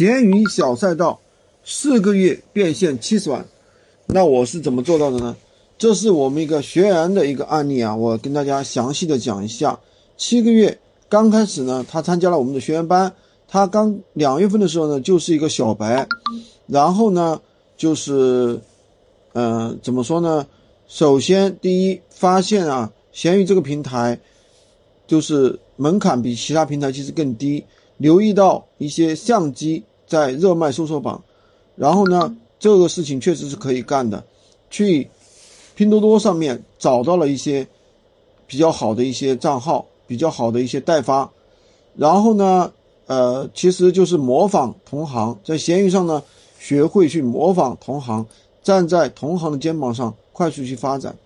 闲鱼小赛道，四个月变现七十万，那我是怎么做到的呢？这是我们一个学员的一个案例啊，我跟大家详细的讲一下。七个月刚开始呢，他参加了我们的学员班，他刚两月份的时候呢，就是一个小白，然后呢，就是，嗯，怎么说呢？首先第一发现啊，闲鱼这个平台，就是门槛比其他平台其实更低。留意到一些相机在热卖搜索榜，然后呢，这个事情确实是可以干的。去拼多多上面找到了一些比较好的一些账号，比较好的一些代发，然后呢，呃，其实就是模仿同行，在闲鱼上呢，学会去模仿同行，站在同行的肩膀上快速去发展。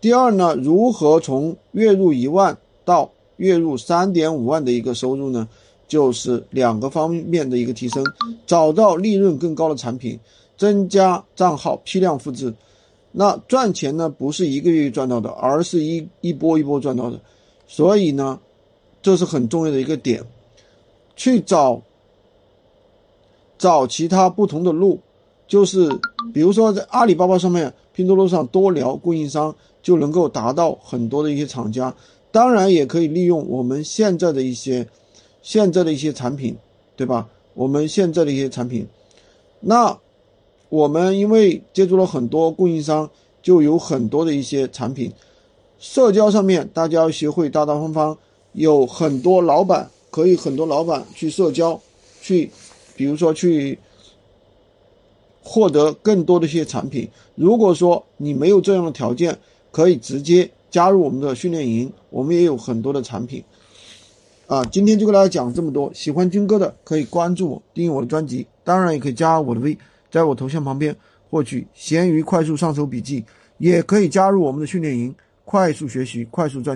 第二呢，如何从月入一万到月入三点五万的一个收入呢？就是两个方面的一个提升，找到利润更高的产品，增加账号批量复制。那赚钱呢，不是一个月赚到的，而是一一波一波赚到的。所以呢，这是很重要的一个点，去找找其他不同的路，就是比如说在阿里巴巴上面、拼多多上多聊供应商，就能够达到很多的一些厂家。当然，也可以利用我们现在的一些。现在的一些产品，对吧？我们现在的一些产品，那我们因为接触了很多供应商，就有很多的一些产品。社交上面，大家要学会大大方方，有很多老板可以很多老板去社交，去，比如说去获得更多的一些产品。如果说你没有这样的条件，可以直接加入我们的训练营，我们也有很多的产品。啊，今天就跟大家讲这么多。喜欢军哥的可以关注我，订阅我的专辑，当然也可以加我的微，在我头像旁边获取闲鱼快速上手笔记，也可以加入我们的训练营，快速学习，快速赚。